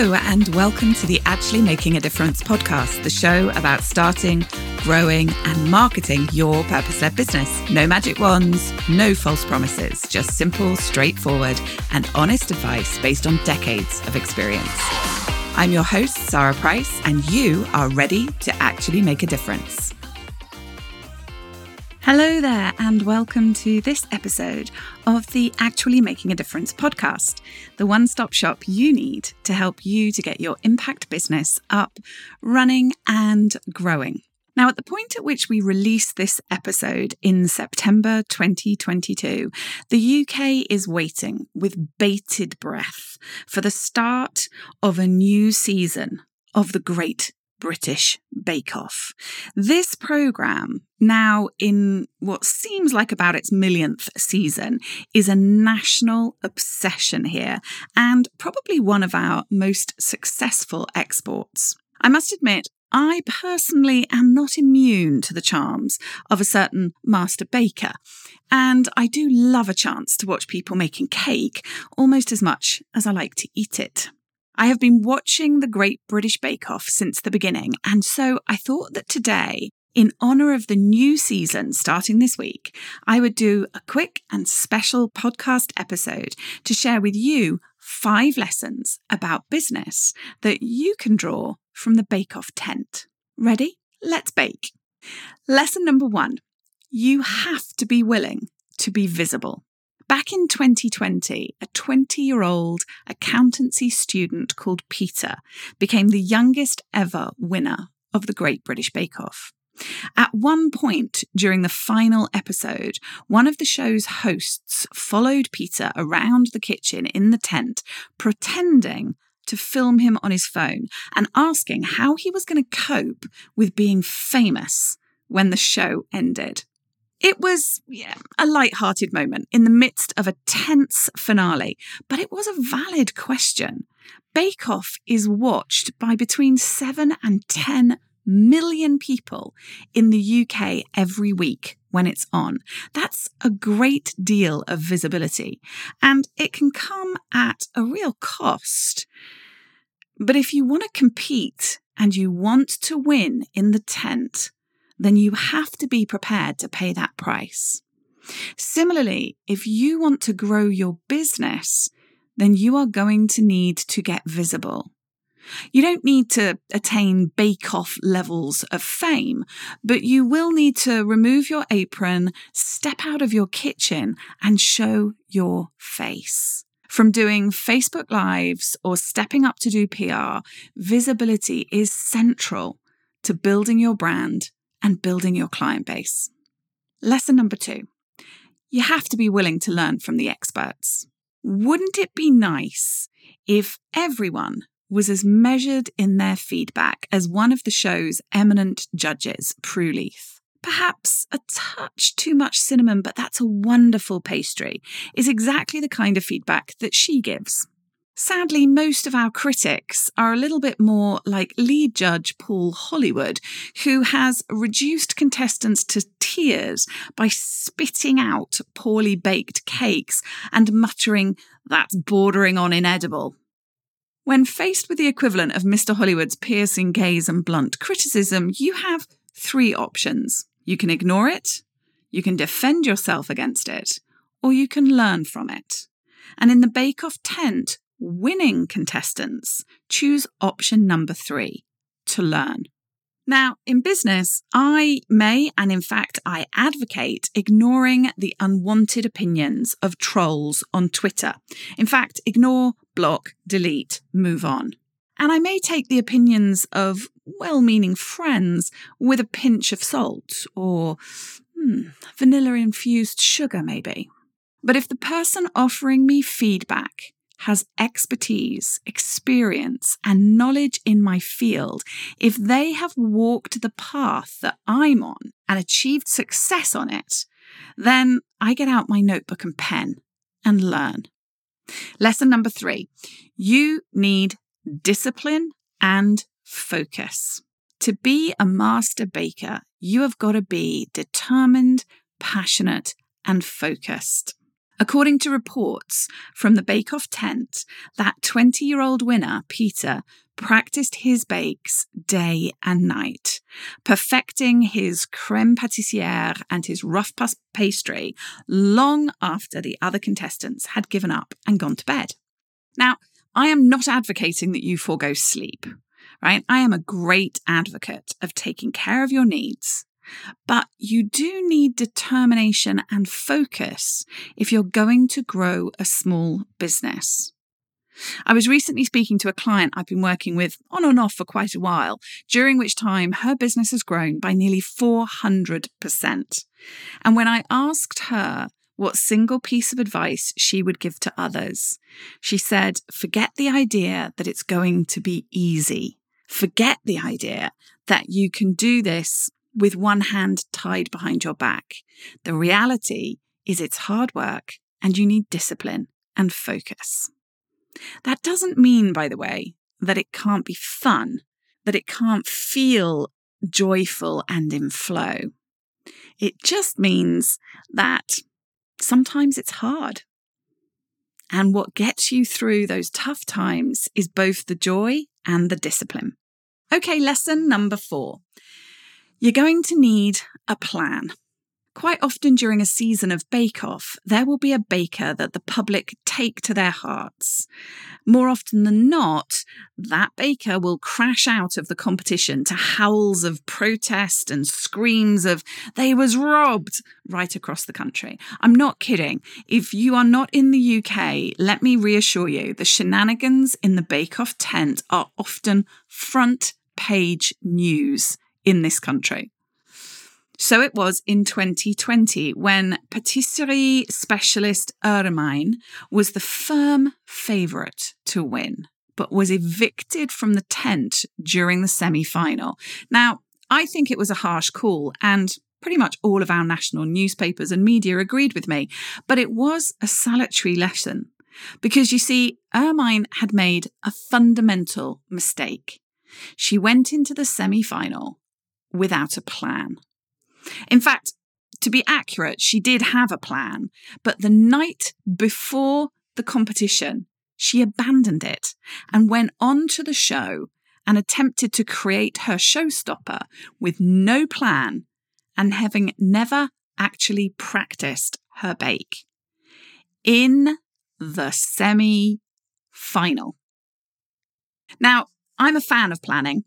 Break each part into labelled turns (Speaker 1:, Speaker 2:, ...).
Speaker 1: Hello, and welcome to the Actually Making a Difference podcast, the show about starting, growing, and marketing your purpose led business. No magic wands, no false promises, just simple, straightforward, and honest advice based on decades of experience. I'm your host, Sarah Price, and you are ready to actually make a difference. Hello there, and welcome to this episode of the Actually Making a Difference podcast, the one stop shop you need to help you to get your impact business up, running, and growing. Now, at the point at which we release this episode in September 2022, the UK is waiting with bated breath for the start of a new season of the Great British Bake Off. This program, now in what seems like about its millionth season, is a national obsession here and probably one of our most successful exports. I must admit, I personally am not immune to the charms of a certain master baker, and I do love a chance to watch people making cake almost as much as I like to eat it. I have been watching the Great British Bake Off since the beginning, and so I thought that today, in honour of the new season starting this week, I would do a quick and special podcast episode to share with you five lessons about business that you can draw from the Bake Off tent. Ready? Let's bake. Lesson number one you have to be willing to be visible. Back in 2020, a 20 year old accountancy student called Peter became the youngest ever winner of the Great British Bake Off. At one point during the final episode, one of the show's hosts followed Peter around the kitchen in the tent, pretending to film him on his phone and asking how he was going to cope with being famous when the show ended. It was yeah, a light-hearted moment in the midst of a tense finale, but it was a valid question. Bake Off is watched by between 7 and 10 million people in the UK every week when it's on. That's a great deal of visibility, and it can come at a real cost. But if you want to compete and you want to win in the tent, then you have to be prepared to pay that price. Similarly, if you want to grow your business, then you are going to need to get visible. You don't need to attain bake off levels of fame, but you will need to remove your apron, step out of your kitchen, and show your face. From doing Facebook Lives or stepping up to do PR, visibility is central to building your brand and building your client base. Lesson number two you have to be willing to learn from the experts. Wouldn't it be nice if everyone was as measured in their feedback as one of the show's eminent judges, Prue Leith? Perhaps a touch too much cinnamon, but that's a wonderful pastry, is exactly the kind of feedback that she gives. Sadly, most of our critics are a little bit more like lead judge Paul Hollywood, who has reduced contestants to tears by spitting out poorly baked cakes and muttering, that's bordering on inedible. When faced with the equivalent of Mr. Hollywood's piercing gaze and blunt criticism, you have three options. You can ignore it, you can defend yourself against it, or you can learn from it. And in the Bake Off tent, winning contestants choose option number three to learn. Now, in business, I may, and in fact, I advocate ignoring the unwanted opinions of trolls on Twitter. In fact, ignore, block, delete, move on. And I may take the opinions of well meaning friends with a pinch of salt or hmm, vanilla infused sugar, maybe. But if the person offering me feedback has expertise, experience, and knowledge in my field, if they have walked the path that I'm on and achieved success on it, then I get out my notebook and pen and learn. Lesson number three you need discipline and focus. To be a master baker, you have got to be determined, passionate, and focused. According to reports from the Bake Off tent, that 20 year old winner, Peter, practiced his bakes day and night, perfecting his creme pâtissière and his rough pastry long after the other contestants had given up and gone to bed. Now, I am not advocating that you forego sleep, right? I am a great advocate of taking care of your needs but you do need determination and focus if you're going to grow a small business. I was recently speaking to a client I've been working with on and off for quite a while, during which time her business has grown by nearly 400%. And when I asked her what single piece of advice she would give to others, she said, Forget the idea that it's going to be easy. Forget the idea that you can do this with one hand tied behind your back. The reality is it's hard work and you need discipline and focus. That doesn't mean, by the way, that it can't be fun, that it can't feel joyful and in flow. It just means that sometimes it's hard. And what gets you through those tough times is both the joy and the discipline. Okay, lesson number four you're going to need a plan. Quite often during a season of Bake Off, there will be a baker that the public take to their hearts. More often than not, that baker will crash out of the competition to howls of protest and screams of, they was robbed, right across the country. I'm not kidding. If you are not in the UK, let me reassure you, the shenanigans in the Bake Off tent are often front page news in this country. So it was in 2020 when patisserie specialist Hermine was the firm favourite to win, but was evicted from the tent during the semi final. Now, I think it was a harsh call, and pretty much all of our national newspapers and media agreed with me, but it was a salutary lesson. Because you see, Hermine had made a fundamental mistake. She went into the semi final without a plan. In fact, to be accurate, she did have a plan, but the night before the competition, she abandoned it and went on to the show and attempted to create her showstopper with no plan and having never actually practiced her bake. In the semi final. Now, I'm a fan of planning,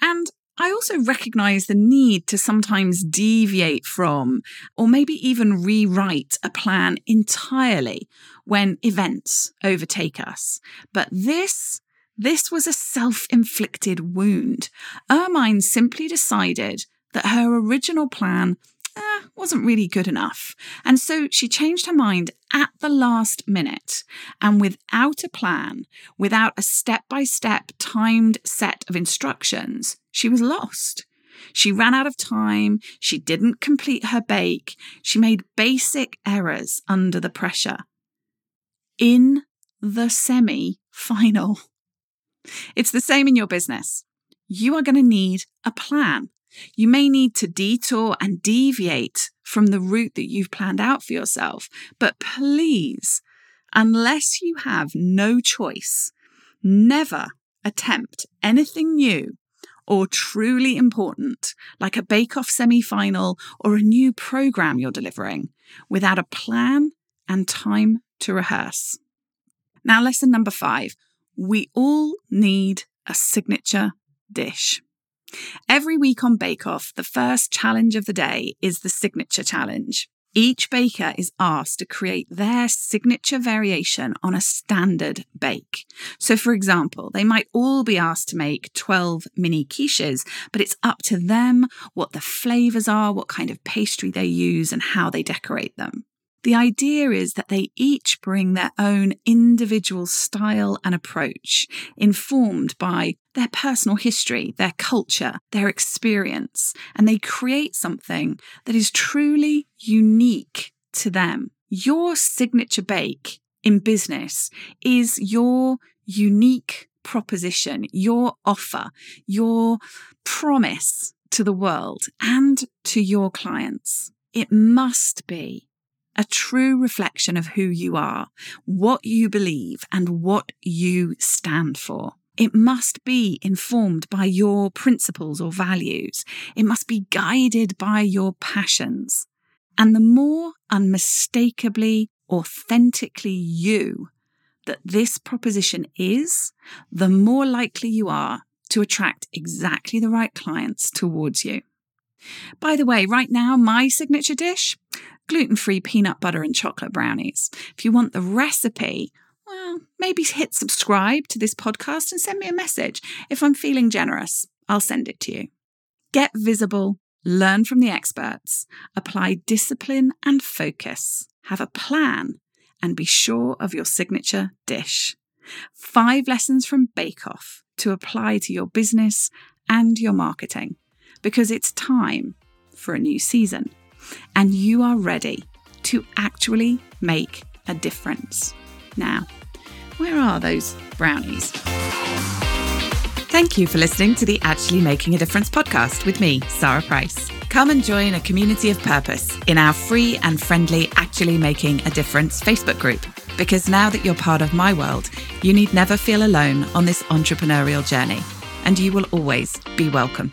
Speaker 1: and I also recognize the need to sometimes deviate from or maybe even rewrite a plan entirely when events overtake us. But this this was a self inflicted wound. Hermine simply decided that her original plan eh, wasn't really good enough. And so she changed her mind at the last minute. And without a plan, without a step by step timed set of instructions, she was lost. She ran out of time. She didn't complete her bake. She made basic errors under the pressure. In the semi final. It's the same in your business. You are going to need a plan. You may need to detour and deviate from the route that you've planned out for yourself. But please, unless you have no choice, never attempt anything new or truly important, like a bake off semi final or a new program you're delivering, without a plan and time to rehearse. Now, lesson number five we all need a signature dish. Every week on Bake Off, the first challenge of the day is the signature challenge. Each baker is asked to create their signature variation on a standard bake. So, for example, they might all be asked to make 12 mini quiches, but it's up to them what the flavours are, what kind of pastry they use, and how they decorate them. The idea is that they each bring their own individual style and approach, informed by their personal history, their culture, their experience, and they create something that is truly unique to them. Your signature bake in business is your unique proposition, your offer, your promise to the world and to your clients. It must be a true reflection of who you are, what you believe, and what you stand for. It must be informed by your principles or values. It must be guided by your passions. And the more unmistakably, authentically you that this proposition is, the more likely you are to attract exactly the right clients towards you. By the way, right now, my signature dish gluten free peanut butter and chocolate brownies. If you want the recipe, well, maybe hit subscribe to this podcast and send me a message. If I'm feeling generous, I'll send it to you. Get visible, learn from the experts, apply discipline and focus, have a plan, and be sure of your signature dish. Five lessons from Bake Off to apply to your business and your marketing because it's time for a new season and you are ready to actually make a difference. Now, where are those brownies? Thank you for listening to the Actually Making a Difference podcast with me, Sarah Price. Come and join a community of purpose in our free and friendly Actually Making a Difference Facebook group. Because now that you're part of my world, you need never feel alone on this entrepreneurial journey, and you will always be welcome.